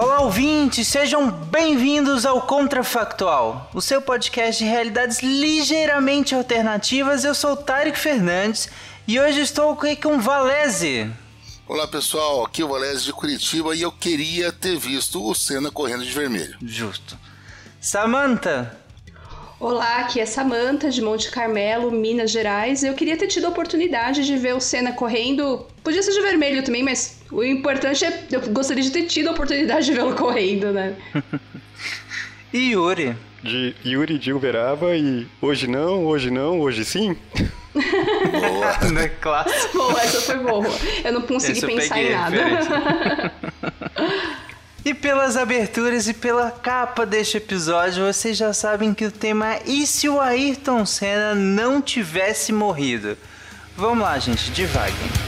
Olá, ouvintes, sejam bem-vindos ao Contrafactual, o seu podcast de realidades ligeiramente alternativas. Eu sou o Tarek Fernandes e hoje estou aqui com Valese. Olá pessoal, aqui é o Valese de Curitiba e eu queria ter visto o Senna correndo de vermelho. Justo. Samantha. Olá, aqui é Samanta de Monte Carmelo, Minas Gerais. Eu queria ter tido a oportunidade de ver o Senna correndo. Podia ser de vermelho também, mas o importante é eu gostaria de ter tido a oportunidade de vê-lo correndo, né? e Yuri? De Yuri de Uberaba e hoje não, hoje não, hoje sim. Boa, né? Clássico. Boa, essa foi boa. Eu não consegui pensar em nada. E pelas aberturas e pela capa deste episódio, vocês já sabem que o tema é E se o Ayrton Senna não tivesse morrido? Vamos lá, gente, devagar.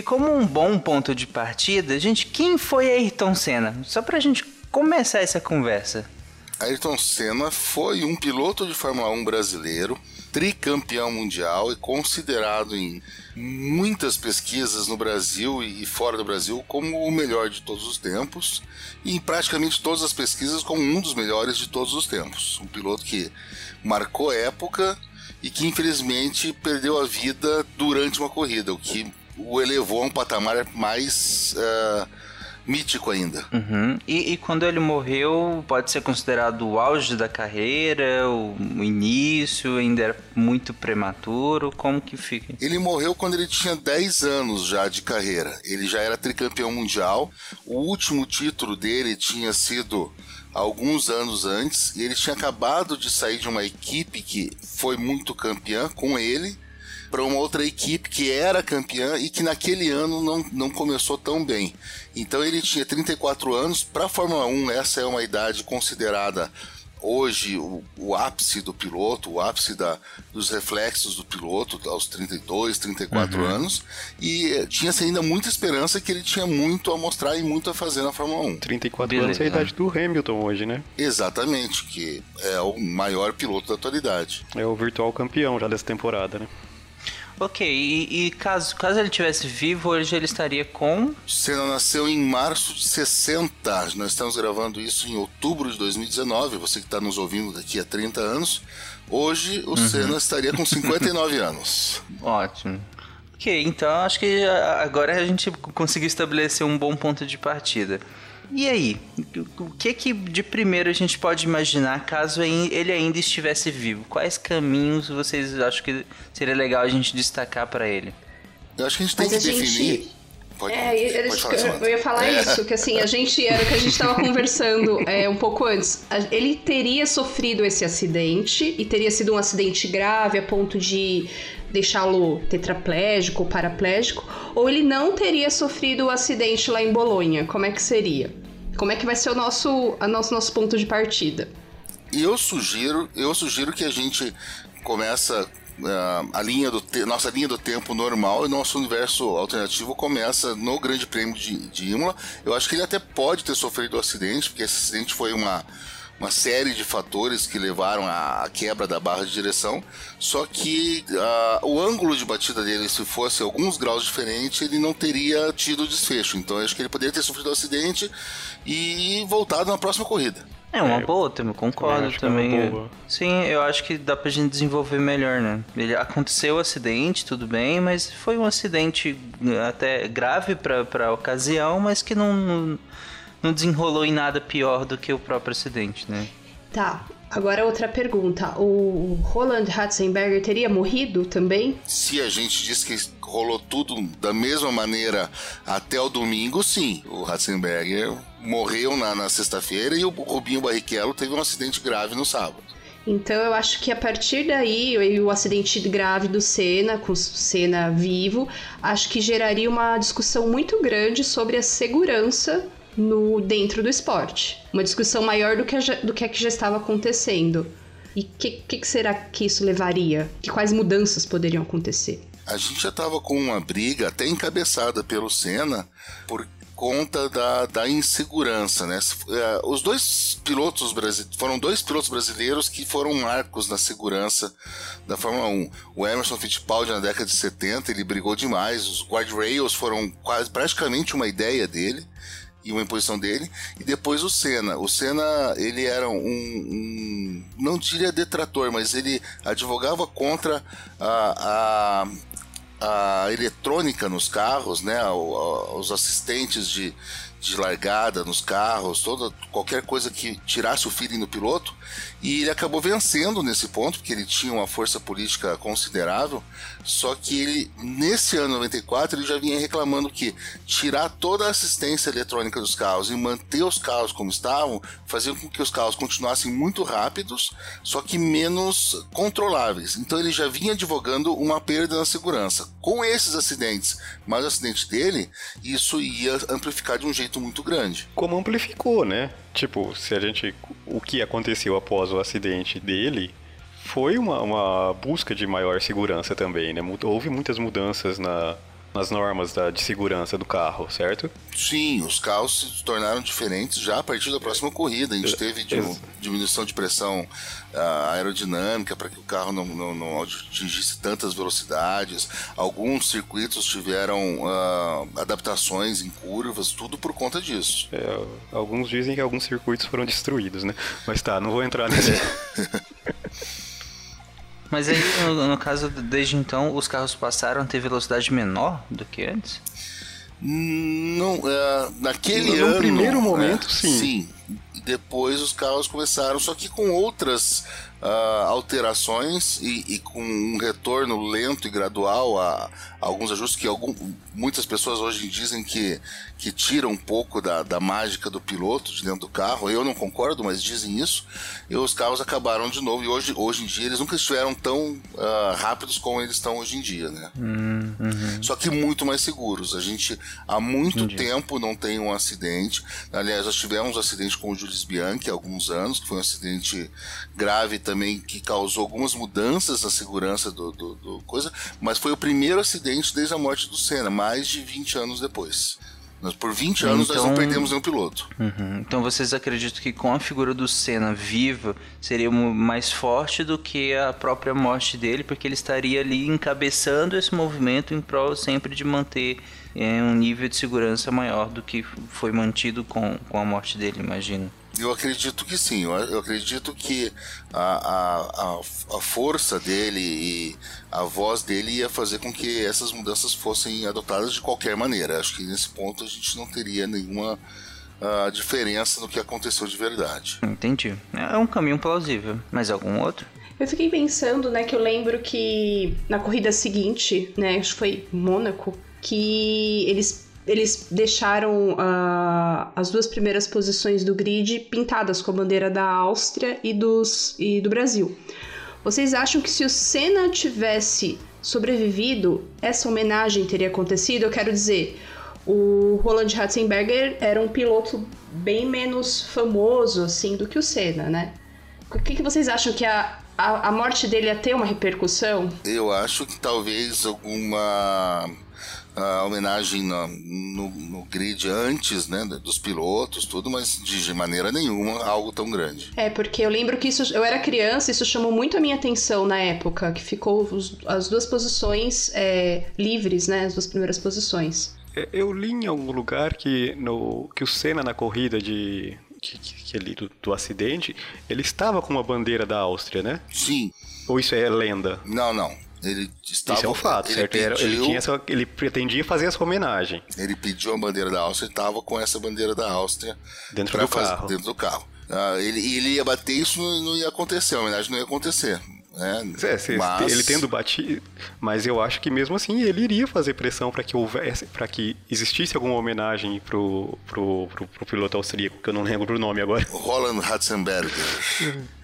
E como um bom ponto de partida, gente, quem foi Ayrton Senna? Só pra gente começar essa conversa. Ayrton Senna foi um piloto de Fórmula 1 brasileiro, tricampeão mundial e considerado em muitas pesquisas no Brasil e fora do Brasil como o melhor de todos os tempos e em praticamente todas as pesquisas como um dos melhores de todos os tempos. Um piloto que marcou época e que infelizmente perdeu a vida durante uma corrida, o que o elevou a um patamar mais uh, mítico ainda. Uhum. E, e, quando ele morreu, pode ser considerado o auge da carreira, o, o, início, ainda era muito prematuro, como que fica? Ele morreu quando ele tinha 10 anos já de carreira. Ele já era tricampeão mundial. O último título dele tinha sido alguns anos antes e ele tinha acabado de sair de uma equipe que foi muito campeã com ele para uma outra equipe que era campeã e que naquele ano não, não começou tão bem. Então ele tinha 34 anos. Para a Fórmula 1, essa é uma idade considerada hoje o, o, ápice do piloto, o ápice da, dos reflexos do piloto aos 32, 34 uhum. anos e tinha-se ainda muita esperança que ele tinha muito a mostrar e muito a fazer na Fórmula 1. 34 Beleza. anos é a idade do Hamilton hoje, né? Exatamente, que é o maior piloto da atualidade. É o virtual campeão já dessa temporada, né? Ok, e, e, caso, caso ele tivesse vivo, hoje ele estaria com. Senna nasceu em março de 60. Nós estamos gravando isso em outubro de 2019. Você que está nos ouvindo daqui a 30 anos. Hoje o uhum. Senna estaria com 59 anos. Ótimo. Ok, então acho que agora a gente conseguiu estabelecer um bom ponto de partida. E aí, o que que de primeiro a gente pode imaginar caso ele ainda estivesse vivo? Quais caminhos vocês acham que seria legal a gente destacar para ele? Eu acho que a gente tem Mas que definir. Gente... Pode, é, pode falar, eu, eu ia falar é. isso, que assim, a gente era o que a gente estava conversando é, um pouco antes. Ele teria sofrido esse acidente e teria sido um acidente grave a ponto de deixá-lo tetraplégico ou paraplégico, ou ele não teria sofrido o acidente lá em Bolonha? Como é que seria? Como é que vai ser o nosso, a nosso, nosso ponto de partida? Eu sugiro, eu sugiro que a gente começa uh, a linha do te nossa linha do tempo normal e nosso universo alternativo começa no Grande Prêmio de, de Imola. Eu acho que ele até pode ter sofrido um acidente, porque esse acidente foi uma uma série de fatores que levaram à quebra da barra de direção, só que uh, o ângulo de batida dele, se fosse alguns graus diferente, ele não teria tido desfecho. Então acho que ele poderia ter sofrido um acidente e voltado na próxima corrida. É uma é, boa, também concordo também. É Sim, eu acho que dá pra gente desenvolver melhor, né? Ele aconteceu o um acidente, tudo bem, mas foi um acidente até grave pra, pra ocasião, mas que não, não, desenrolou em nada pior do que o próprio acidente, né? Tá. Agora outra pergunta. O Roland Ratzenberger teria morrido também? Se a gente diz que rolou tudo da mesma maneira até o domingo, sim. O Ratzenberger morreu na, na sexta-feira e o Rubinho Barrichello teve um acidente grave no sábado. Então eu acho que a partir daí, o acidente grave do Senna, com o Senna vivo, acho que geraria uma discussão muito grande sobre a segurança no dentro do esporte. Uma discussão maior do que do que, a que já estava acontecendo. E o que, que, que, será que isso levaria? Que quais mudanças poderiam acontecer? A gente já estava com uma briga até encabeçada pelo Senna por conta da, da insegurança, né? É, os dois pilotos brasileiros foram dois pilotos brasileiros que foram marcos na segurança da Fórmula 1. O Emerson Fittipaldi na década de 70 ele brigou demais. Os guardrails foram quase praticamente uma ideia dele e uma imposição dele, e depois o Senna. O Senna, ele era um, um não diria detrator, mas ele advogava contra a, a, a eletrônica nos carros, né, os assistentes de, de largada nos carros, toda qualquer coisa que tirasse o feeling do piloto, e ele acabou vencendo nesse ponto, porque ele tinha uma força política considerável, só que ele, nesse ano 94, ele já vinha reclamando que tirar toda a assistência eletrônica dos carros e manter os carros como estavam, fazia com que os carros continuassem muito rápidos, só que menos controláveis. Então ele já vinha advogando uma perda na segurança. Com esses acidentes, mais o acidente dele, isso ia amplificar de um jeito muito grande. Como amplificou, né? Tipo, se a gente. O que aconteceu após o acidente dele foi uma, uma busca de maior segurança também, né? Houve muitas mudanças na, nas normas da, de segurança do carro, certo? Sim, os carros se tornaram diferentes já a partir da próxima corrida. A gente teve diminuição de pressão uh, aerodinâmica para que o carro não, não, não, atingisse tantas velocidades. Alguns circuitos tiveram uh, adaptações em curvas, tudo por conta disso. É, alguns dizem que alguns circuitos foram destruídos, né? Mas tá, não vou entrar nesse. Mas aí, no, no, caso, desde então, os carros passaram a ter velocidade menor do que antes? Não, é, naquele no, ano... No primeiro momento, é, sim. Sim, depois os carros começaram, só que com outras uh, alterações e, e, com um retorno lento e gradual a, a alguns ajustes que algum, muitas pessoas hoje dizem que, que tiram um pouco da, da mágica do piloto de dentro do carro. Eu não concordo, mas dizem isso. E os carros acabaram de novo. E hoje, hoje em dia eles nunca estiveram tão uh, rápidos como eles estão hoje em dia, né? Hum, uhum. Só que muito mais seguros. A gente há muito Entendi. tempo não tem um acidente. Aliás, nós tivemos um acidente com o Jules Bianchi há alguns anos, que foi um acidente grave também que causou algumas mudanças na segurança do, do, do coisa, mas foi o primeiro acidente desde a morte do Senna, mais de 20 anos depois. Nós, por 20 anos então, nós não então- perdemos nenhum piloto. Uhum. Então vocês acreditam que com a figura do Senna viva seria mais forte do que a própria morte dele, porque ele estaria ali encabeçando esse movimento em prol sempre de manter é, um nível de segurança maior do que foi mantido com, com a morte dele, imagino. Eu acredito que sim. Eu acredito que a, a, a, força dele e a voz dele ia fazer com que essas mudanças fossem adotadas de qualquer maneira. Acho que nesse ponto a gente não teria nenhuma uh, diferença no que aconteceu de verdade. Entendi. É um caminho plausível. Mas algum outro? Eu fiquei pensando, né, que eu lembro que na corrida seguinte, né, acho que foi Mônaco, que eles eles deixaram uh, as duas primeiras posições do grid pintadas com a bandeira da Áustria e, dos, e do Brasil. Vocês acham que se o Senna tivesse sobrevivido, essa homenagem teria acontecido? Eu quero dizer, o Roland Ratzenberger era um piloto bem menos famoso assim do que o Senna, né? O que, que vocês acham que a, a, a morte dele ia ter uma repercussão? Eu acho que talvez alguma a homenagem no, no, no, grid antes, né, dos pilotos, tudo, mas de maneira nenhuma algo tão grande. É, porque eu lembro que isso, eu era criança, isso chamou muito a minha atenção na época, que ficou os, as duas posições é, livres, né, as duas primeiras posições. É, eu li em algum lugar que, no, que o Senna na corrida de, que, que ali do, do acidente, ele estava com uma bandeira da Áustria, né? Sim. Ou isso é lenda? Não, não. Ele estava. Isso é um fato, ele certo? Era- ele, pediu- tinha essa- ele pretendia fazer essa homenagem. Ele pediu a bandeira da Áustria e estava com essa bandeira da Áustria Dentro do carro. dentro do carro. Ah, ele, ele ia bater isso não, não ia acontecer, a homenagem não ia acontecer. Né? É, se- Mas- ele tendo batido, mas eu acho que mesmo assim ele iria fazer pressão para que houvesse, para que existisse alguma homenagem pro, pro, pro, pro piloto austríaco, que eu não lembro o nome agora. Roland Ratzenberger.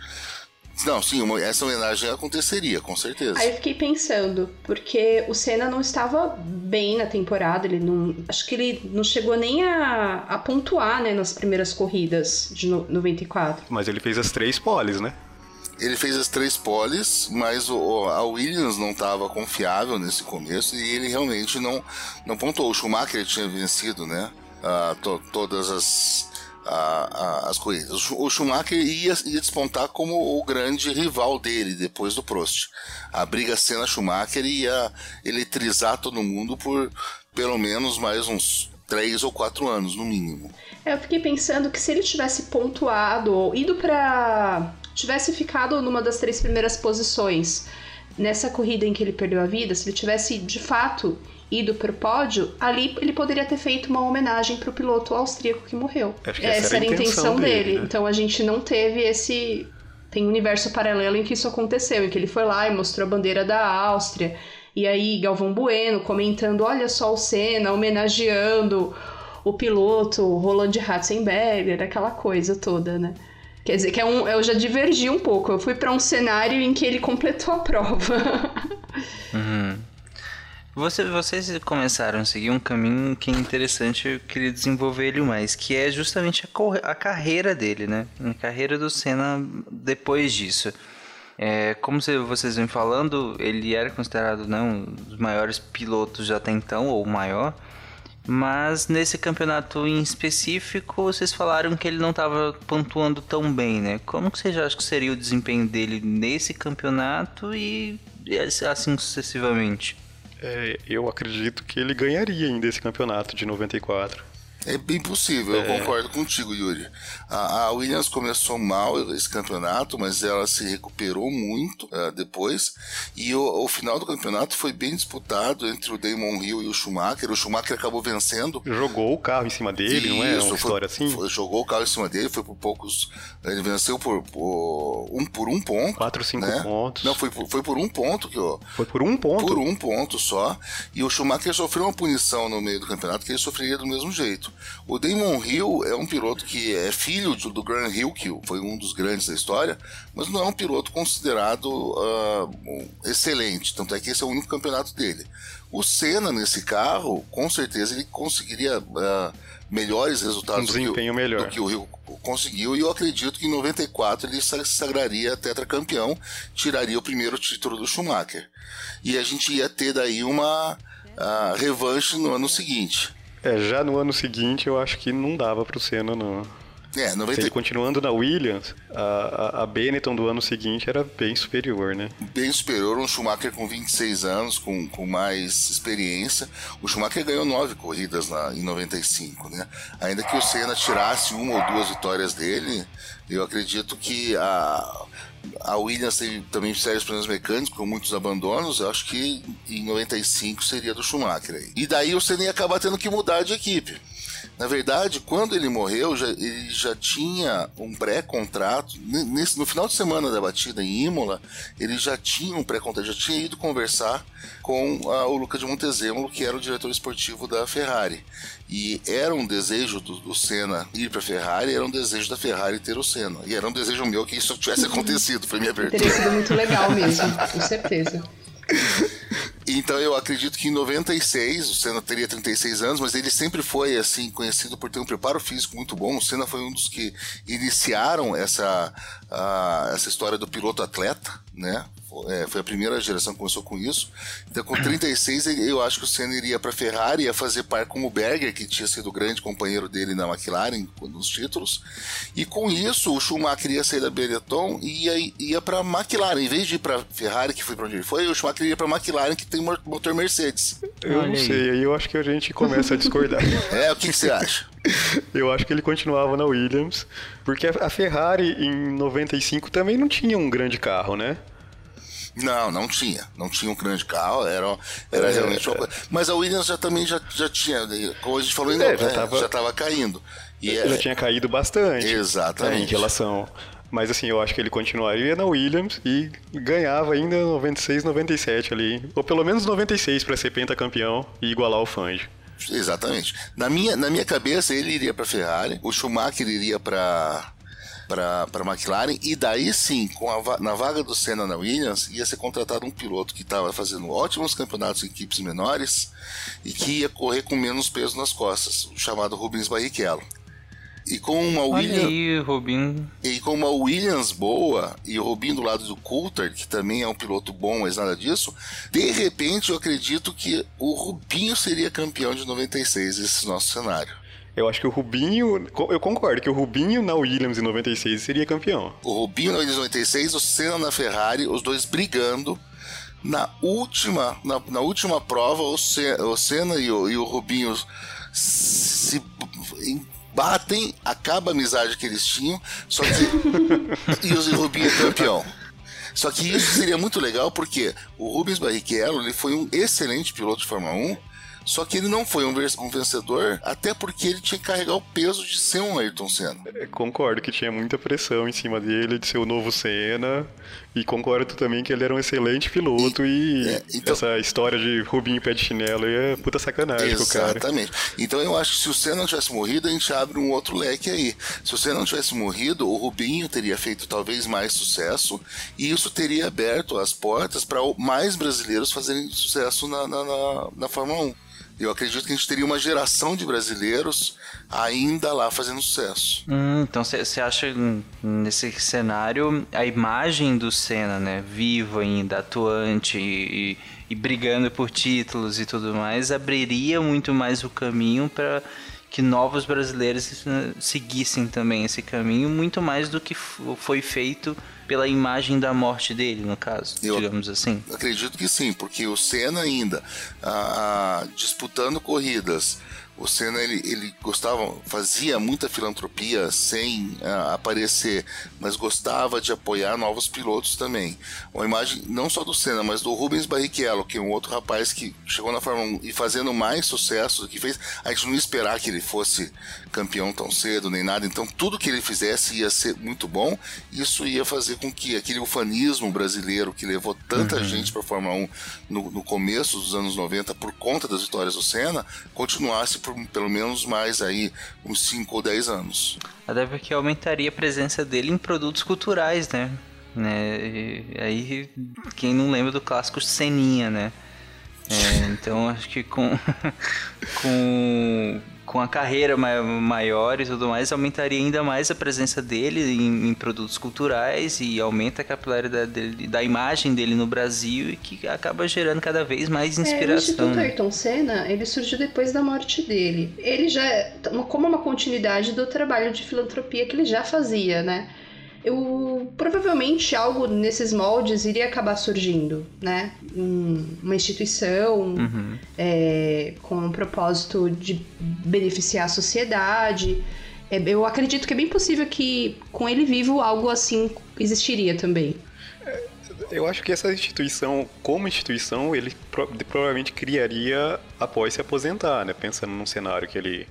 Não, sim, uma- essa homenagem aconteceria, com certeza. Aí eu fiquei pensando, porque o Senna não estava bem na temporada, ele não. Acho que ele não chegou nem a, a pontuar, né, nas primeiras corridas de no- 94. Mas ele fez as três poles, né? Ele fez as três poles, mas o, a Williams não estava confiável nesse começo e ele realmente não, não pontuou. O Schumacher tinha vencido, né? ah, to- todas as, a- a- as corridas. O Schu- O Schumacher ia, ia despontar como o grande rival dele depois do Prost. A briga Senna-Schumacher ia eletrizar todo mundo por pelo menos mais uns três ou quatro anos, no mínimo. É, Eu fiquei pensando que se ele tivesse pontuado ou ido pra. tivesse ficado numa das três primeiras posições nessa corrida em que ele perdeu a vida, se ele tivesse de fato ido pro pódio, ali ele poderia ter feito uma homenagem pro piloto austríaco que morreu. Acho que essa essa era a intenção dele, dele. né? Então a gente não teve esse. Tem um universo paralelo em que isso aconteceu, em que ele foi lá e mostrou a bandeira da Áustria. E aí, Galvão Bueno comentando: olha só o Senna homenageando o piloto Roland Ratzenberger, aquela coisa toda, né? Quer dizer, que é um, eu já divergi um pouco. Eu fui pra um cenário em que ele completou a prova. Uhum. Você, vocês começaram a seguir um caminho que é interessante, eu queria desenvolver ele mais, que é justamente a, a carreira dele, né? A carreira do Senna depois disso. É, como cê- vocês vêm falando, ele era considerado né, um dos maiores pilotos até então, ou maior. Mas nesse campeonato em específico, vocês falaram que ele não estava pontuando tão bem, né? Como que vocês acham que seria o desempenho dele nesse campeonato e assim sucessivamente? É, eu acredito que ele ganharia ainda esse campeonato de 94. É bem possível, eu É. concordo contigo, Yuri. A, a Williams começou mal esse campeonato, mas ela se recuperou muito ah, depois. E o, o final do campeonato foi bem disputado entre o Damon Hill e o Schumacher. O Schumacher acabou vencendo. Jogou o carro em cima dele, não é? Isso, Uma foi- história assim? foi- jogou o carro em cima dele, foi por poucos. Ele venceu por, por um por um ponto. Quatro, cinco né? pontos. Não, foi, por- foi por um ponto que o, Foi por um ponto. por um ponto só. E o Schumacher sofreu uma punição no meio do campeonato que ele sofreria do mesmo jeito. O Damon Hill é um piloto que é filho de- do Graham Hill, que foi um dos grandes da história, mas não é um piloto considerado um, excelente. Tanto é que esse é o único campeonato dele. O Senna nesse carro, com certeza ele conseguiria ah, melhores resultados Um do que o- desempenho melhor. do que o Hill conseguiu e eu acredito que em 94 ele se sagraria tetracampeão, tiraria o primeiro título do Schumacher. E a gente ia ter daí uma ah, revanche no ano seguinte. É, já no ano seguinte eu acho que não dava pro Senna, não. É, Se 90, ele continuando na Williams, a, a, Benetton do ano seguinte era bem superior, né? bem superior, um Schumacher com 26 anos, com, com mais experiência. O Schumacher ganhou nove corridas lá em 95, né? Ainda que o Senna tirasse uma ou duas vitórias dele, eu acredito que a, a Williams teve também sérios problemas mecânicos, com muitos abandonos. Eu acho que em 95 seria do Schumacher. aí. E daí o Senna ia acabar tendo que mudar de equipe. Na verdade, quando ele morreu, já- ele já tinha um pré-contrato. No final de semana da batida em Imola, ele já tinha um pré-contrato, já tinha ido conversar com ah, o Luca de Montezemolo, que era o diretor esportivo da Ferrari. E era um desejo do, do Senna ir para a Ferrari, era um desejo da Ferrari ter o Senna. E era um desejo meu que isso tivesse acontecido, foi minha abertura. Teria sido muito legal mesmo, com certeza. Então eu acredito que em 96, o Senna teria 36 anos, mas ele sempre foi assim conhecido por ter um preparo físico muito bom. O Senna foi um dos que iniciaram essa, a- essa história do piloto atleta, né? Foi, é, foi a primeira geração que começou com isso. Então com 36 ele- eu acho que o Senna iria para Ferrari, ia fazer par com o Berger, que tinha sido o grande companheiro dele na McLaren nos títulos. E com isso o Schumacher ia sair da Benetton e ia, ia para McLaren. Em vez de ir para Ferrari, que foi para onde ele foi, o Schumacher ia para McLaren, que tem mo- motor Mercedes. Eu Olha não aí. sei, aí eu acho que a gente começa a discordar. É, o que, que você acha? Eu acho que ele continuava na Williams, porque a Ferrari em 95 também não tinha um grande carro, né? Não, não tinha. Não tinha um grande carro, era, era é, realmente uma coisa. Mas a Williams já também já, já tinha, como a gente falou, é, já estava é, caindo. E já é, tinha caído bastante. Exatamente. Né, em relação. Mas assim, eu acho que ele continuaria na Williams e ganhava ainda 96, 97 ali. Ou pelo menos 96 para ser pentacampeão e igualar o Fangio. Exatamente. Na minha, na minha cabeça, ele iria para Ferrari, o Schumacher iria para para a McLaren e daí sim, com a, na vaga do Senna na Williams, ia ser contratado um piloto que estava fazendo ótimos campeonatos em equipes menores e que ia correr com menos peso nas costas, chamado Rubens Barrichello. E com uma Williams. Aí. E com uma Williams boa e o Rubinho do lado do Coulter, que também é um piloto bom, mas nada disso, de repente eu acredito que o Rubinho seria campeão de 96, esse nosso cenário. Eu acho que o Rubinho. Eu concordo que o Rubinho na Williams em 96 seria campeão. O Rubinho na Williams em 96, o Senna na Ferrari, os dois brigando. Na última, na, na última prova, o, Senna, o Senna e o, e o Rubinho se batem, acaba a amizade que eles tinham, só que. e o Rubinho é campeão. Só que isso seria muito legal porque o Rubens Barrichello ele foi um excelente piloto de Fórmula 1 só que ele não foi um, vencedor, até porque ele tinha que carregar o peso de ser um Ayrton Senna. É, concordo que tinha muita pressão em cima dele de ser o novo Senna. E concordo também que ele era um excelente piloto e, e é, então, essa história de Rubinho pé de chinelo é puta sacanagem com o cara. Exatamente. Então eu acho que se o Senna não tivesse morrido, a gente abre um outro leque aí. Se o Senna não tivesse morrido, o Rubinho teria feito talvez mais sucesso e isso teria aberto as portas para mais brasileiros fazerem sucesso na, na, na, na Fórmula 1. Eu acredito que a gente teria uma geração de brasileiros ainda lá fazendo sucesso. Hum, então você acha nesse cenário a imagem do Senna, né, vivo ainda, atuante e, e brigando por títulos e tudo mais, abriria muito mais o caminho para que novos brasileiros né, seguissem também esse caminho, muito mais do que foi feito pela imagem da morte dele, no caso, Eu digamos assim? Acredito que sim, porque o Senna ainda ah, disputando corridas o Senna ele, ele gostava, fazia muita filantropia sem uh, aparecer, mas gostava de apoiar novos pilotos também. Uma imagem não só do Senna, mas do Rubens Barrichello, que é um outro rapaz que chegou na Fórmula 1 e fazendo mais sucesso do que fez. A gente não ia esperar que ele fosse campeão tão cedo nem nada, então tudo que ele fizesse ia ser muito bom. Isso ia fazer com que aquele ufanismo brasileiro que levou tanta uhum. gente para a Fórmula 1 no, no começo dos anos 90 por conta das vitórias do Senna continuasse por pelo menos mais aí uns 5 ou 10 anos. Até porque aumentaria a presença dele em produtos culturais, né? né? E aí, quem não lembra do clássico Seninha, né? É, então acho que com, com com a carreira maior e tudo mais, aumentaria ainda mais a presença dele em, em produtos culturais e aumenta a capilaridade dele, da imagem dele no Brasil e que acaba gerando cada vez mais inspiração. É, o Instituto né? Ayrton Senna, ele surgiu depois da morte dele. Ele já, como uma continuidade do trabalho de filantropia que ele já fazia, né? Eu provavelmente algo nesses moldes iria acabar surgindo, né? uma instituição uhum. é, com o propósito de beneficiar a sociedade. É, eu acredito que é bem possível que com ele vivo algo assim existiria também. Eu acho que essa instituição, como instituição, ele provavelmente criaria após se aposentar, né? Pensando num cenário que ele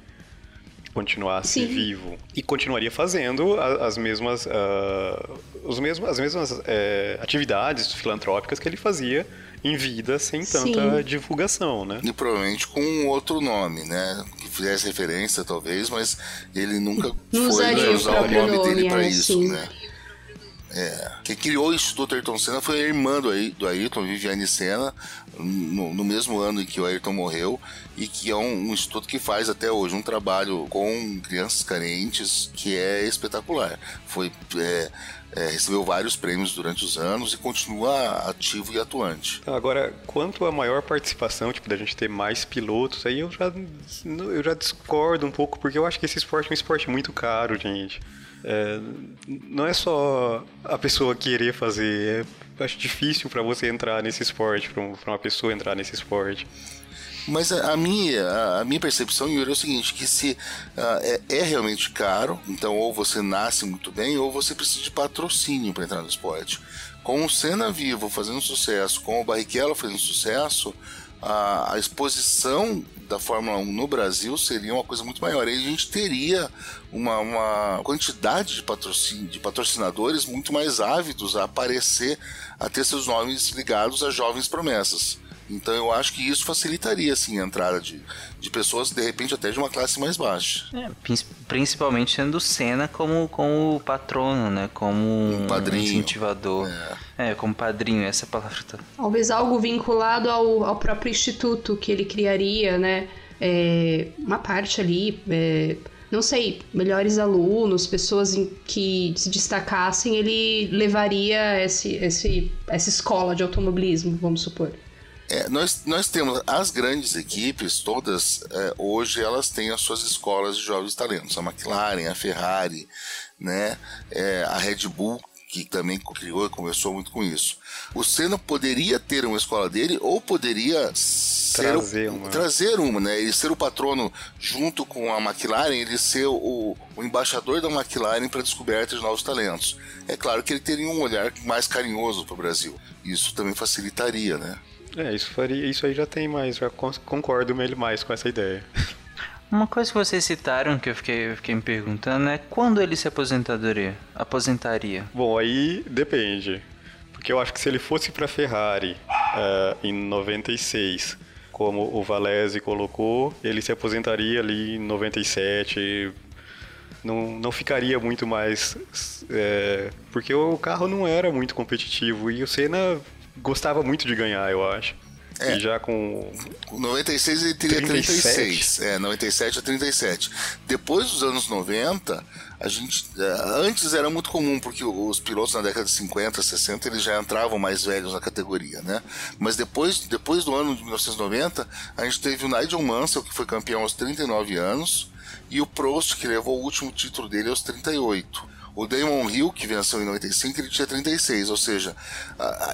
continuasse Sim. vivo e continuaria fazendo as mesmas, uh, os mesmos, as mesmas uh, atividades filantrópicas que ele fazia em vida sem tanta Sim. divulgação, né? E provavelmente com um outro nome, né? Que fizesse referência, talvez, mas ele nunca Não foi usar o nome, nome dele para é, isso, né? É. Quem criou o Instituto Ayrton Senna foi a irmã do, do Ayrton, Viviane Senna, no, no, mesmo ano em que o Ayrton morreu, e que é um, um, instituto que faz até hoje um trabalho com crianças carentes que é espetacular. Foi. É, é, recebeu vários prêmios durante os anos e continua ativo e atuante. Agora, quanto à maior participação, tipo, da gente ter mais pilotos, aí eu já, eu já discordo um pouco, porque eu acho que esse esporte é um esporte muito caro, gente. É, não é só a pessoa querer fazer, é, acho difícil para você entrar nesse esporte, para uma pessoa entrar nesse esporte. Mas a, a minha, a, a, minha percepção, Yuri, é o seguinte, que se uh, é, é, realmente caro, então ou você nasce muito bem, ou você precisa de patrocínio para entrar no esporte. Com o Senna vivo fazendo sucesso, com o Barrichello fazendo sucesso, a, a exposição da Fórmula 1 no Brasil seria uma coisa muito maior. E a gente teria uma, uma quantidade de, patrocin, de patrocinadores muito mais ávidos a aparecer, a ter seus nomes ligados a jovens promessas. Então eu acho que isso facilitaria assim, a entrada de, de pessoas, de repente até de uma classe mais baixa. É, principalmente sendo o Senna como, como patrono, né? Como um, padrinho. incentivador. É. é. como padrinho, essa é palavra. Tá... Talvez algo vinculado ao, ao próprio instituto que ele criaria, né? É, uma parte ali. É, não sei, melhores alunos, pessoas que se destacassem, ele levaria esse, esse, essa escola de automobilismo, vamos supor. É, nós, nós temos as grandes equipes, todas é, hoje elas têm as suas escolas de jovens talentos. A McLaren, a Ferrari, né, é, a Red Bull, que também criou e começou muito com isso. O Senna poderia ter uma escola dele ou poderia trazer, o, uma. trazer uma, né? Ele ser o patrono junto com a McLaren, ele ser o, o embaixador da McLaren para a descoberta de novos talentos. É claro que ele teria um olhar mais carinhoso para o Brasil. Isso também facilitaria, né? É, isso, faria, isso aí já tem mais, já concordo mais com essa ideia. Uma coisa que vocês citaram que eu fiquei, eu fiquei me perguntando é quando ele se aposentadoria? Aposentaria? Bom, aí depende. Porque eu acho que se ele fosse para Ferrari uh, em 96, como o Valese colocou, ele se aposentaria ali em 97. Não, não ficaria muito mais. É, porque o carro não era muito competitivo e o Senna gostava muito de ganhar, eu acho. É. E já com. 96 ele teria 37. 36. É, 97 a 37. Depois dos anos 90, a gente. É, antes era muito comum, porque os pilotos na década de 50, 60, eles já entravam mais velhos na categoria, né? Mas depois, depois do ano de 1990, a gente teve o Nigel Mansell, que foi campeão aos 39 anos, e o Prost, que levou o último título dele aos 38. O Damon Hill, que venceu em 95, ele tinha 36, ou seja,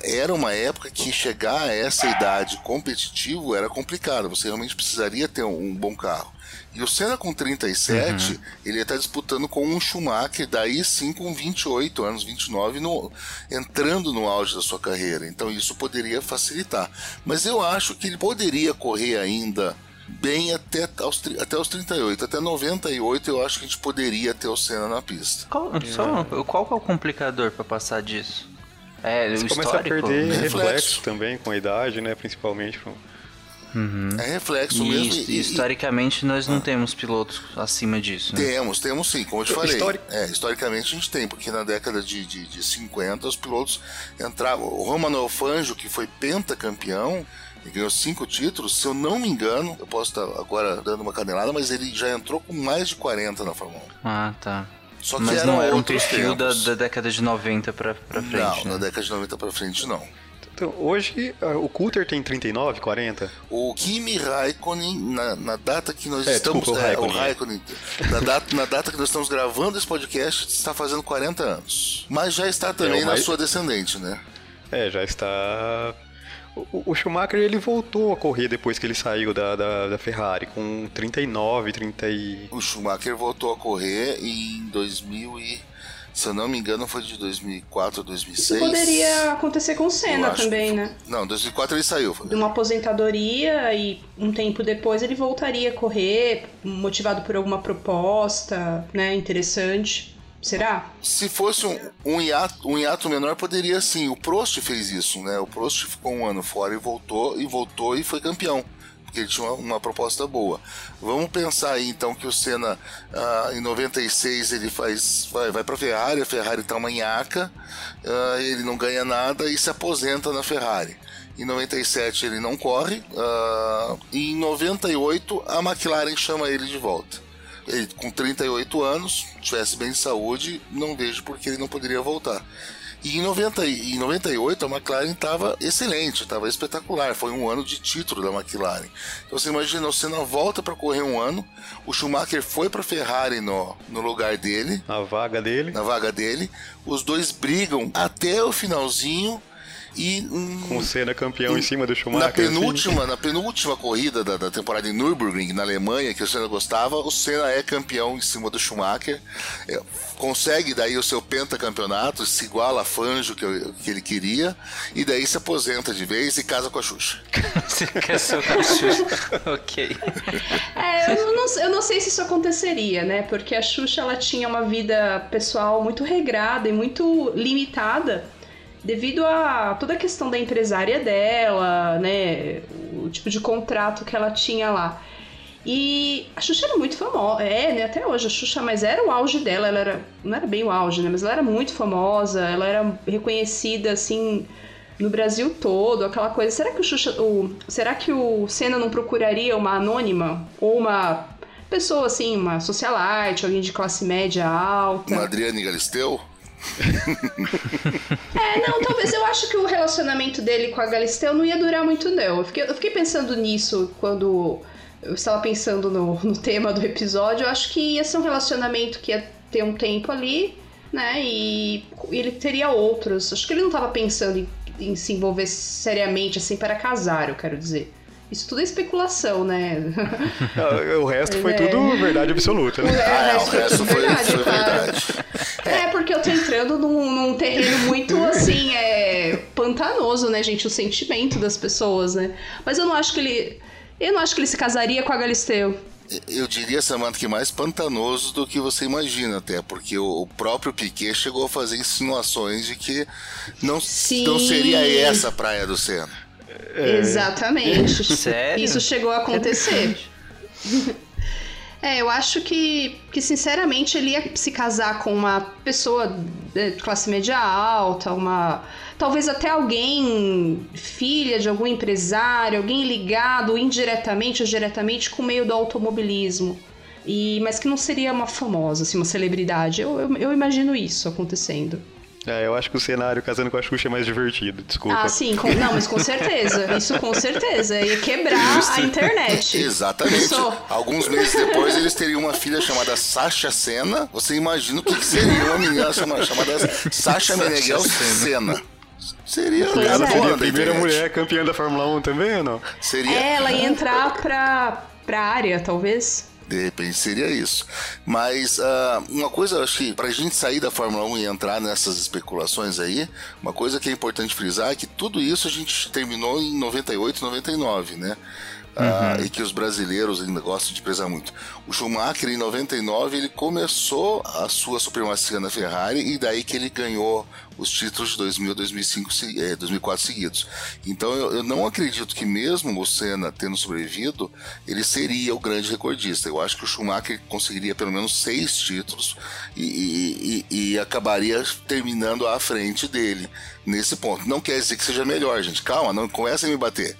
era uma época que chegar a essa idade competitivo era complicado, você realmente precisaria ter um bom carro. E o Senna com 37, uhum. ele está disputando com um Schumacher, daí sim com 28 anos, 29, no, entrando no auge da sua carreira. Então isso poderia facilitar. Mas eu acho que ele poderia correr ainda bem até, aos, até os 38. Até 98 eu acho que a gente poderia ter o Senna na pista. Qual, só, qual é o complicador para passar disso? É, Você o começa a perder reflexo. reflexo. também com a idade, né? Principalmente. Uhum. É reflexo e, mesmo. E, historicamente nós não ah. temos pilotos acima disso. Né? Temos, temos sim, como eu te falei. Histori... É, historicamente a gente tem, porque na década de, de, de 50 os pilotos entravam. O Romano Fangio, que foi pentacampeão, ele ganhou cinco títulos, se eu não me engano, eu posso estar agora dando uma canelada, mas ele já entrou com mais de 40 na Fórmula 1. Ah, tá. Só que mas não era um perfil da, da, década de 90 pra, pra frente. Não, né? na década de 90 pra frente não. Então, hoje o Coulter tem 39, 40? O Kimi Raikkonen, na, na data que nós é, estamos. Desculpa, o Raikkonen. É, o Raikkonen na, data, na data que nós estamos gravando esse podcast, está fazendo 40 anos. Mas já está também é, na sua descendente, né? É, já está o, Schumacher ele voltou a correr depois que ele saiu da, da, da, Ferrari, com 39, 30 e... O Schumacher voltou a correr em 2000 e... Se eu não me engano, foi de 2004 a 2006. Isso poderia acontecer com o Senna também, né? Não, 2004 ele saiu. De uma aposentadoria e um tempo depois ele voltaria a correr, motivado por alguma proposta, né, interessante. Será? Se fosse um, um, hiato, um hiato menor, poderia sim. O Prost fez isso, né? O Prost ficou um ano fora e voltou, e voltou e foi campeão. Porque ele tinha uma, uma proposta boa. Vamos pensar aí então que o Senna ah, em 96 ele faz. vai, vai pra Ferrari, a Ferrari tá manhaca, ah, ele não ganha nada e se aposenta na Ferrari. Em 97 ele não corre, ah, e em 98 a McLaren chama ele de volta ele com 38 anos, tivesse bem de saúde, não vejo por que ele não poderia voltar. E em, 90, em 98 a McLaren estava excelente, estava espetacular. Foi um ano de título da McLaren. Então você imagina, o Senna volta para correr um ano, o Schumacher foi para a Ferrari no, no lugar dele. Na vaga dele. Na vaga dele. Os dois brigam até o finalzinho E hum, com o Senna campeão em cima do Schumacher. Na penúltima, assim. na penúltima corrida da, da, temporada em Nürburgring, na Alemanha, que o Senna gostava, o Senna é campeão em cima do Schumacher. É, consegue daí o seu pentacampeonato, se iguala a Fanjo que, que ele queria, e daí se aposenta de vez e casa com a Xuxa. casou com a Xuxa. ok. É, eu não, eu não sei se isso aconteceria, né? Porque a Xuxa ela tinha uma vida pessoal muito regrada e muito limitada devido a toda a questão da empresária dela, né, o tipo de contrato que ela tinha lá. E a Xuxa era muito famosa, é, né, até hoje a Xuxa, mas era o auge dela, ela era, não era bem o auge, né, mas ela era muito famosa, ela era reconhecida, assim, no Brasil todo, aquela coisa. Será que o Xuxa, o, será que o Senna não procuraria uma anônima ou uma pessoa assim, uma socialite, alguém de classe média alta? Uma Adriane Galisteu? É, não, talvez eu acho que o relacionamento dele com a Galisteu não ia durar muito, não. Eu fiquei, eu fiquei pensando nisso quando eu estava pensando no, no tema do episódio. Eu acho que ia ser um relacionamento que ia ter um tempo ali, né? E ele teria outros. Acho que ele não estava pensando em, em se envolver seriamente, assim, para casar, eu quero dizer. Isso tudo é especulação, né? o resto foi é. tudo verdade absoluta. Né? Ah, o resto foi, verdade, foi verdade. Tô entrando num, num, terreno muito, assim, é, pantanoso, né, gente? O sentimento das pessoas, né? Mas eu não acho que ele... Eu não acho que ele se casaria com a Galisteu. Eu diria, Samantha, que mais pantanoso do que você imagina, até, porque o próprio Piquet chegou a fazer insinuações de que não, não seria essa a praia do Senna. É... Exatamente. Sério? Isso chegou a acontecer. É, eu acho que, que, sinceramente, ele ia se casar com uma pessoa de classe média alta, uma. Talvez até alguém, filha de algum empresário, alguém ligado indiretamente ou diretamente com o meio do automobilismo. E, mas que não seria uma famosa, assim, uma celebridade. Eu, eu, eu imagino isso acontecendo. É, eu acho que o cenário casando com a Xuxa é mais divertido, desculpa. Ah, sim, com, não, mas com certeza. Isso com certeza. Ia quebrar Isso. a internet. Exatamente. Pensou? Alguns meses depois eles teriam uma filha chamada Sasha Senna. Você imagina o que, que seria uma menina chamada, chamada Sasha Meneghel Senna. Seria pois a, é. a primeira mulher campeã da Fórmula 1 também ou não? Seria. É, ela ia entrar pra, pra área, talvez. De repente seria isso. Mas uh, uma coisa, acho que pra gente sair da Fórmula 1 e entrar nessas especulações aí, uma coisa que é importante frisar é que tudo isso a gente terminou em 98, 99, né? Uhum. uh, e que os brasileiros ainda gostam de prezar muito. O Schumacher, em 99, ele começou a sua supremacia na Ferrari e daí que ele ganhou os títulos de 2000, 2005, eh, 2004 seguidos. Então eu, eu, não acredito que mesmo o Senna tendo sobrevivido, ele seria o grande recordista. Eu acho que o Schumacher conseguiria pelo menos seis títulos e, e, e, acabaria terminando à frente dele nesse ponto. Não quer dizer que seja melhor, gente. Calma, não comece a me bater.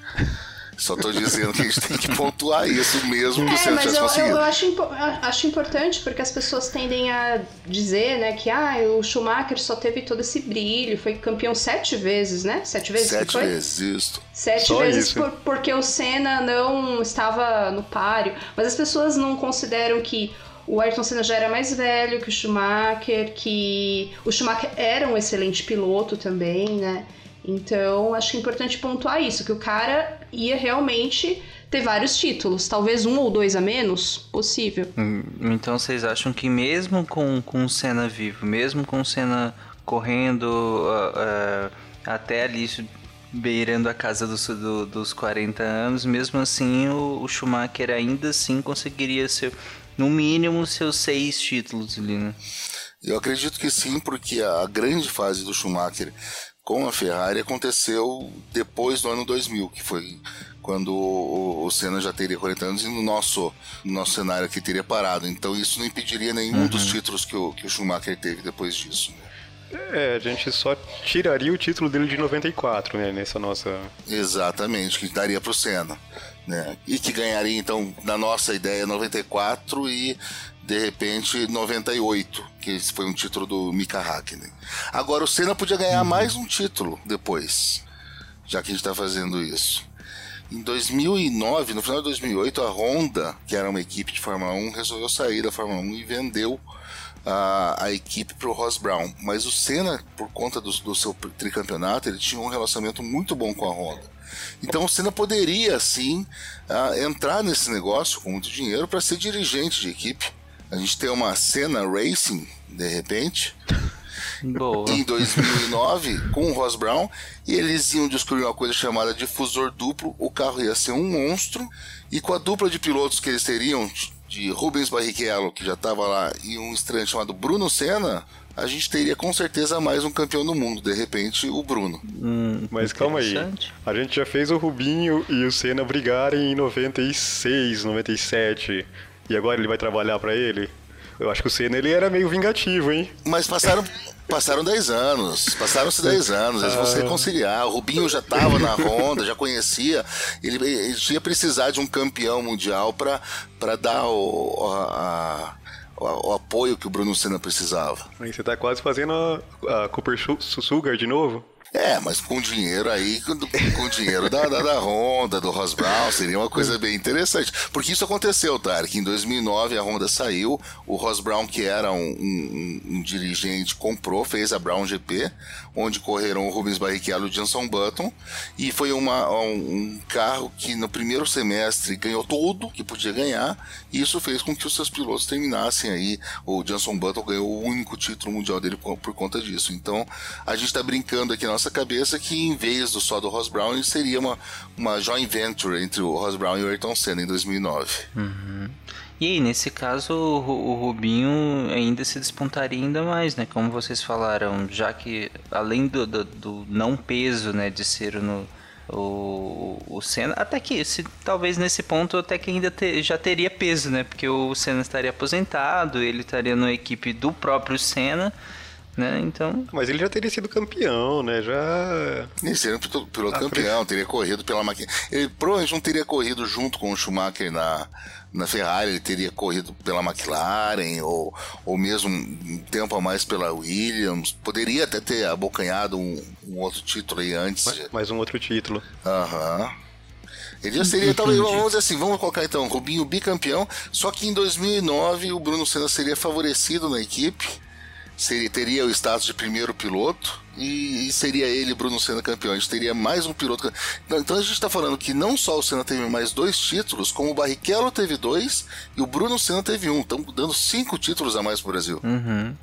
Só tô dizendo que a gente tem que pontuar isso mesmo que é, você não tivesse eu, conseguido. Eu acho, acho importante porque as pessoas tendem a dizer, né, que ah, o Schumacher só teve todo esse brilho, foi campeão sete vezes, né? Sete vezes? Sete vezes, isso. Sete só vezes por, porque o Senna não estava no páreo. Mas as pessoas não consideram que o Ayrton Senna já era mais velho que o Schumacher, que o Schumacher era um excelente piloto também, né? Então, acho importante pontuar isso, que o cara ia realmente ter vários títulos, talvez um ou dois a menos, possível. Hum, então vocês acham que mesmo com, com o Senna vivo, mesmo com o Senna correndo uh, uh, até ali beirando a casa dos, do, dos 40 anos, mesmo assim o, o, Schumacher ainda assim conseguiria ser, no mínimo, seus seis títulos ali, né? Eu acredito que sim, porque a grande fase do Schumacher com a Ferrari aconteceu depois do ano 2000, que foi quando o, o Senna já teria 40 anos e no nosso, no nosso cenário aqui teria parado. Então isso não impediria nenhum uhum. dos títulos que o, que o Schumacher teve depois disso. Né? É, a gente só tiraria o título dele de 94, né, nessa nossa... Exatamente, que daria para o Senna. Né? E que ganharia, então, na nossa ideia, 94 e de repente 98, que foi um título do Mika Hakkinen. Agora o Senna podia ganhar mais um título depois, já que a gente está fazendo isso. Em 2009, no final de 2008, a Honda, que era uma equipe de Fórmula 1, resolveu sair da Fórmula 1 e vendeu a, a equipe para o Ross Brown. Mas o Senna, por conta do, do seu tricampeonato, ele tinha um relacionamento muito bom com a Honda. Então o Senna poderia, sim, uh, entrar nesse negócio com muito dinheiro para ser dirigente de equipe. A gente tem uma Senna Racing, de repente. Boa. Em 2009, com o Ross Brown, e eles iam descobrir uma coisa chamada difusor duplo. O carro ia ser um monstro, e com a dupla de pilotos que eles teriam, de Rubens Barrichello, que já estava lá, e um estranho chamado Bruno Senna, a gente teria com certeza mais um campeão do mundo, de repente o Bruno. Hum, Mas calma aí, a gente já fez o Rubinho e o Senna brigarem em 96, 97, e agora ele vai trabalhar para ele? Eu acho que o Senna ele era meio vingativo, hein? Mas passaram Passaram 10 anos, passaram-se 10 anos, eles vão se reconciliar. O Rubinho já estava na Honda, já conhecia. Ele, ele ia precisar de um campeão mundial para dar o, a, a, o apoio que o Bruno Senna precisava. Aí você está quase fazendo a, a Cooper Sugar de novo? É, mas com dinheiro aí, com, dinheiro da, da, da, Honda, do Ross Brown, seria uma coisa bem interessante. Porque isso aconteceu, Tarek. Em 2009 a Honda saiu, o Ross Brown, que era um, um, um dirigente, comprou, fez a Brown GP, onde correram Rubens Barrichello e Jenson Button, e foi uma, um, um, carro que no primeiro semestre ganhou tudo que podia ganhar, e isso fez com que os seus pilotos terminassem aí. O Jenson Button ganhou o único título mundial dele por, por conta disso. Então, a gente está brincando aqui na nossa cabeça que em vez do só do Ross Brown, seria uma, uma joint venture entre o Ross Brown e o Ayrton Senna em 2009. Uhum. E aí, nesse caso, o, o Rubinho ainda se despontaria ainda mais, né? Como vocês falaram, já que além do, do, do não peso, né, de ser no, o, o Senna, até que se, talvez nesse ponto até que ainda te, já teria peso, né? Porque o Senna estaria aposentado, ele estaria na equipe do próprio Senna né? Então. Mas ele já teria sido campeão, né? Já. Ele seria piloto campeão, teria corrido pela máquina. Ele provavelmente não teria corrido junto com o Schumacher na, na Ferrari, ele teria corrido pela McLaren ou, ou mesmo um tempo a mais pela Williams. Poderia até ter abocanhado um, um outro título aí antes. Mais, mais um outro título. Aham. Uhum. Ele já seria, talvez, vamos dizer assim, vamos colocar então, Rubinho bicampeão, só que em 2009 o Bruno Senna seria favorecido na equipe seria, teria o status de primeiro piloto e, e, seria ele, Bruno Senna, campeão. A gente teria mais um piloto. Então a gente está falando que não só o Senna teve mais dois títulos, como o Barrichello teve dois e o Bruno Senna teve um. Estão dando cinco títulos a mais para o Brasil. Uhum.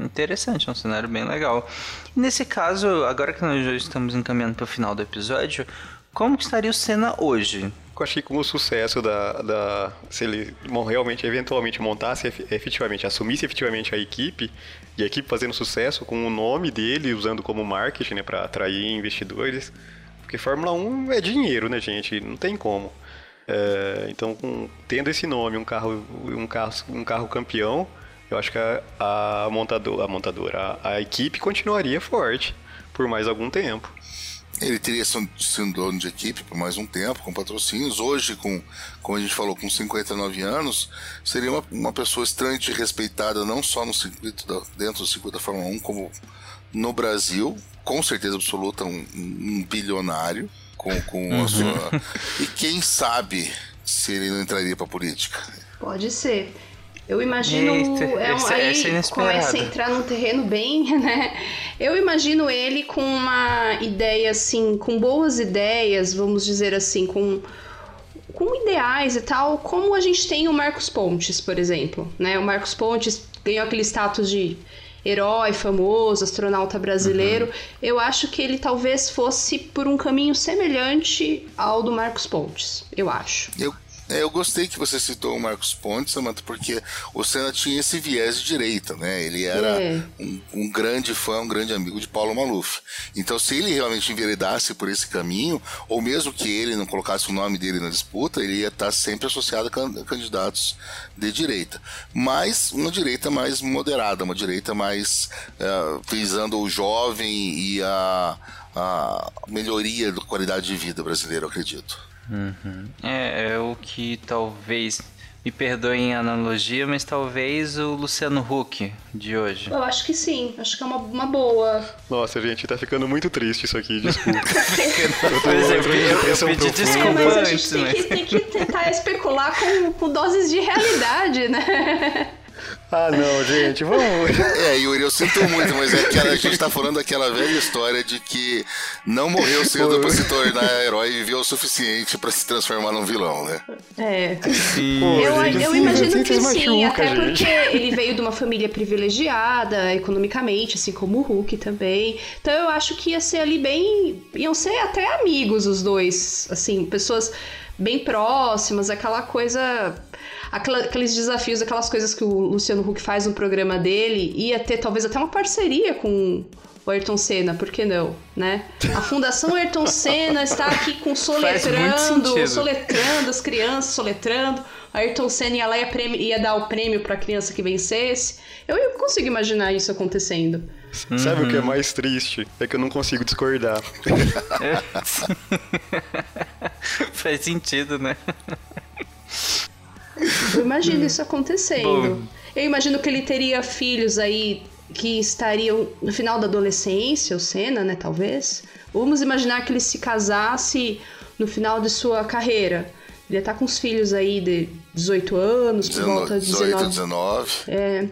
Interessante, é um cenário bem legal. Nesse caso, agora que nós já estamos encaminhando para o final do episódio, como estaria o Senna hoje? Eu achei que com o sucesso da, da. Se ele realmente, eventualmente, montasse efetivamente, assumisse efetivamente a equipe, e a equipe fazendo sucesso com o nome dele, usando como marketing, né, para atrair investidores. Porque Fórmula 1 é dinheiro, né, gente? Não tem como. É, então, com, tendo esse nome, um carro, um carro, um carro campeão, eu acho que a, a montadora, a, montadora a, a equipe continuaria forte por mais algum tempo. Ele teria sido dono de equipe por mais um tempo, com patrocínios. Hoje, com, como a gente falou, com 59 anos, seria uma, uma pessoa extremamente respeitada, não só no circuito da, dentro do circuito da Fórmula 1, como no Brasil, com certeza absoluta, um, um bilionário com, com uhum. a sua. E quem sabe se ele não entraria para política? Pode ser. Eu imagino. Eita, é, um, aí é começa a entrar num terreno bem, né? Eu imagino ele com uma ideia assim, com boas ideias, vamos dizer assim, com, com ideais e tal, como a gente tem o Marcos Pontes, por exemplo. Né? O Marcos Pontes ganhou aquele status de herói famoso, astronauta brasileiro. Uhum. Eu acho que ele talvez fosse por um caminho semelhante ao do Marcos Pontes. Eu acho. Eu é, eu gostei que você citou o Marcos Pontes, Samantha, porque o Senna tinha esse viés de direita, né? Ele era é. um, um, grande fã, um grande amigo de Paulo Maluf. Então, se ele realmente enveredasse por esse caminho, ou mesmo que ele não colocasse o nome dele na disputa, ele ia estar sempre associado a candidatos de direita. Mas uma direita mais moderada, uma direita mais uh, visando o jovem e a, a melhoria da qualidade de vida brasileira, eu acredito. Uhum. É, é o que talvez. Me perdoem a analogia, mas talvez o Luciano Huck de hoje. Eu acho que sim, acho que é uma, uma boa. Nossa, gente, tá ficando muito triste isso aqui, desculpa. pois é, eu, eu, eu pedi desculpa é, mas a gente tem, que, tem que tentar especular com, com doses de realidade, né? Ah, não, gente, vamos. É, Yuri, eu sinto muito, mas é que a gente tá falando daquela velha história de que não morreu cedo pra se tornar herói e viveu o suficiente pra se transformar num vilão, né? É. Sim. Pô, Eu, gente, eu assim, imagino assim que vocês sim, machuca, até gente. porque ele veio de uma família privilegiada economicamente, assim como o Hulk também. Então eu acho que ia ser ali bem. iam ser até amigos os dois, assim, pessoas bem próximas, aquela coisa. Aqueles desafios, aquelas coisas que o Luciano Huck faz no programa dele, ia ter talvez até uma parceria com o Ayrton Senna, por que não, né? A Fundação Ayrton Senna está aqui com soletrando, soletrando, as crianças soletrando. Ayrton Senna ia lá e ia, prêmio- ia dar o prêmio pra criança que vencesse. Eu, eu consigo imaginar isso acontecendo. Sabe o que é mais triste? É que eu não consigo discordar. Faz sentido, né? Eu imagino isso acontecendo. Bom. Eu imagino que ele teria filhos aí que estariam no final da adolescência, o Senna, né, talvez. Vamos imaginar que ele se casasse no final de sua carreira. Ele ia estar com os filhos aí de 18 anos, por volta de 18, 19. 19. É,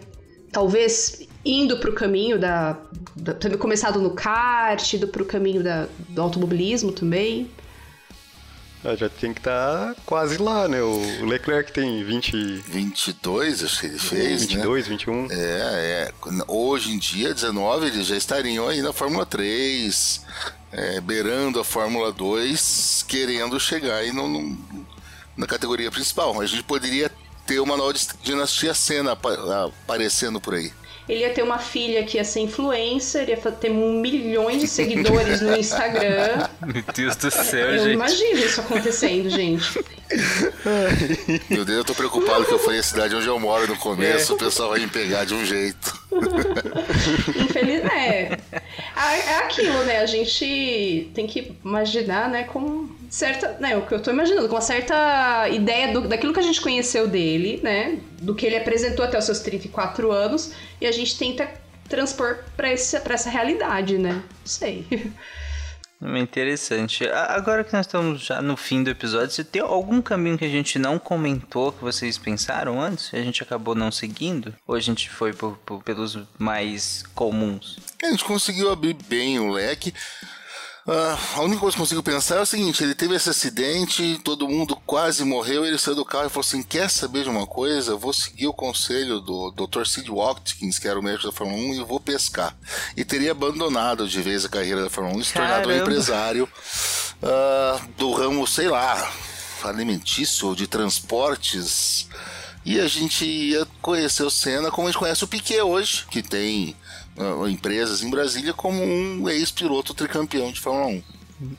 talvez indo pro caminho da, da tendo começado no kart, indo pro caminho da, do automobilismo também. Ah, Já tem que estar quase lá, né? O Leclerc tem 20, 22, acho que ele fez, né? 22, 21. É, é. Hoje em dia, 19, eles já estariam aí na Fórmula 3, é, beirando a Fórmula 2, querendo chegar aí no, no- na categoria principal. A gente poderia ter uma nova dinastia Senna apa- aparecendo por aí. Ele ia ter uma filha que ia ser influencer, ia ter milhões de seguidores no Instagram. Meu Deus do céu, Eu gente. imagino isso acontecendo, gente. Meu Deus, eu tô preocupado que eu falei a cidade onde eu moro no começo, o pessoal vai me pegar de um jeito. Infeliz... É. Ah, É aquilo, né? A gente tem que imaginar, né, com certa. Né, o que eu tô imaginando, com uma certa ideia do- daquilo que a gente conheceu dele, né? Do que ele apresentou até os seus 34 anos, e a gente tenta transpor pra essa realidade, né? Não sei. Interessante. Agora que nós estamos já no fim do episódio, você tem algum caminho que a gente não comentou que vocês pensaram antes? E a gente acabou não seguindo? Ou a gente foi por- por- pelos mais comuns? A gente conseguiu abrir bem o leque. Ah, a única coisa que eu consigo pensar é o seguinte: ele teve esse acidente, todo mundo quase morreu. Ele saiu do carro e falou assim: Quer saber de uma coisa? Eu vou seguir o conselho do Dr. Sid Watkins, que era o médico da Fórmula 1, e vou pescar. E teria abandonado de vez a carreira da Fórmula 1 e se tornado um empresário ah, do ramo, sei lá, alimentício ou de transportes. E a gente ia conhecer o Senna como a gente conhece o Piquet hoje, que tem empresas em Brasília como um ex-piloto tricampeão de Fórmula 1.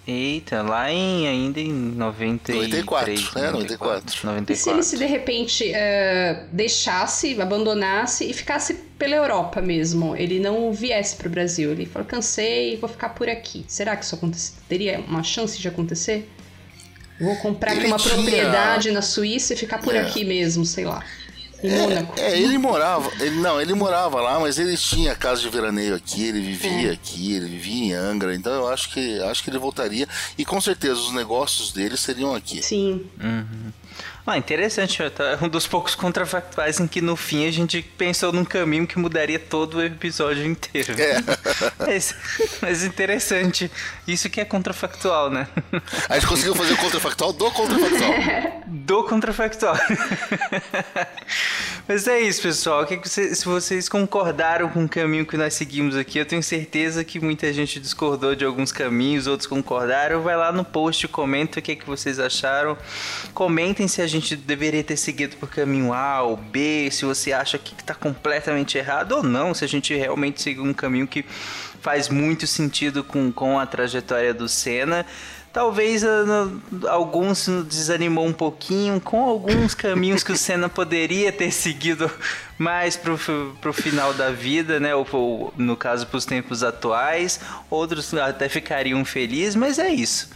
Eita, lá em ainda em 93, 94, é, 94. 94. E se ele se de repente é, deixasse, abandonasse e ficasse pela Europa mesmo? Ele não viesse pro Brasil. Ele falou: cansei, vou ficar por aqui. Será que isso acontece? teria uma chance de acontecer? Vou comprar Ele uma tinha- propriedade na Suíça e ficar por É. aqui mesmo, sei lá. Em Mônaco. É, ele morava, ele não, ele morava lá, mas ele tinha casa de veraneio aqui, ele vivia É. aqui, ele vivia em Angra, então eu acho que acho que ele voltaria e com certeza os negócios dele seriam aqui. Sim. Ah, interessante. tá? Um dos poucos contrafactuais em que no fim a gente pensou num caminho que mudaria todo o episódio inteiro. É. Mas, mas interessante. Isso que é contrafactual, né? A gente conseguiu fazer o contrafactual do contrafactual. Do contrafactual. Mas é isso, pessoal. Que que vocês- se vocês concordaram com o caminho que nós seguimos aqui, eu tenho certeza que muita gente discordou de alguns caminhos, outros concordaram. Vai lá no post, comenta o que, que vocês acharam. Comentem se a gente deveria ter seguido por caminho A ou B, se você acha que está completamente errado ou não, se a gente realmente seguiu um caminho que faz muito sentido com, com a trajetória do Senna. Talvez ah, alguns desanimou um pouquinho com alguns caminhos que o Senna poderia ter seguido mais pro, pro final da vida, né? Ou, ou, no caso pros tempos atuais. Outros até ficariam felizes, mas é isso.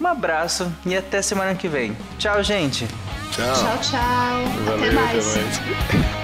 Um abraço e até semana que vem. Tchau, gente! Tchau. Tchau, tchau. Valeu, até mais. Até mais.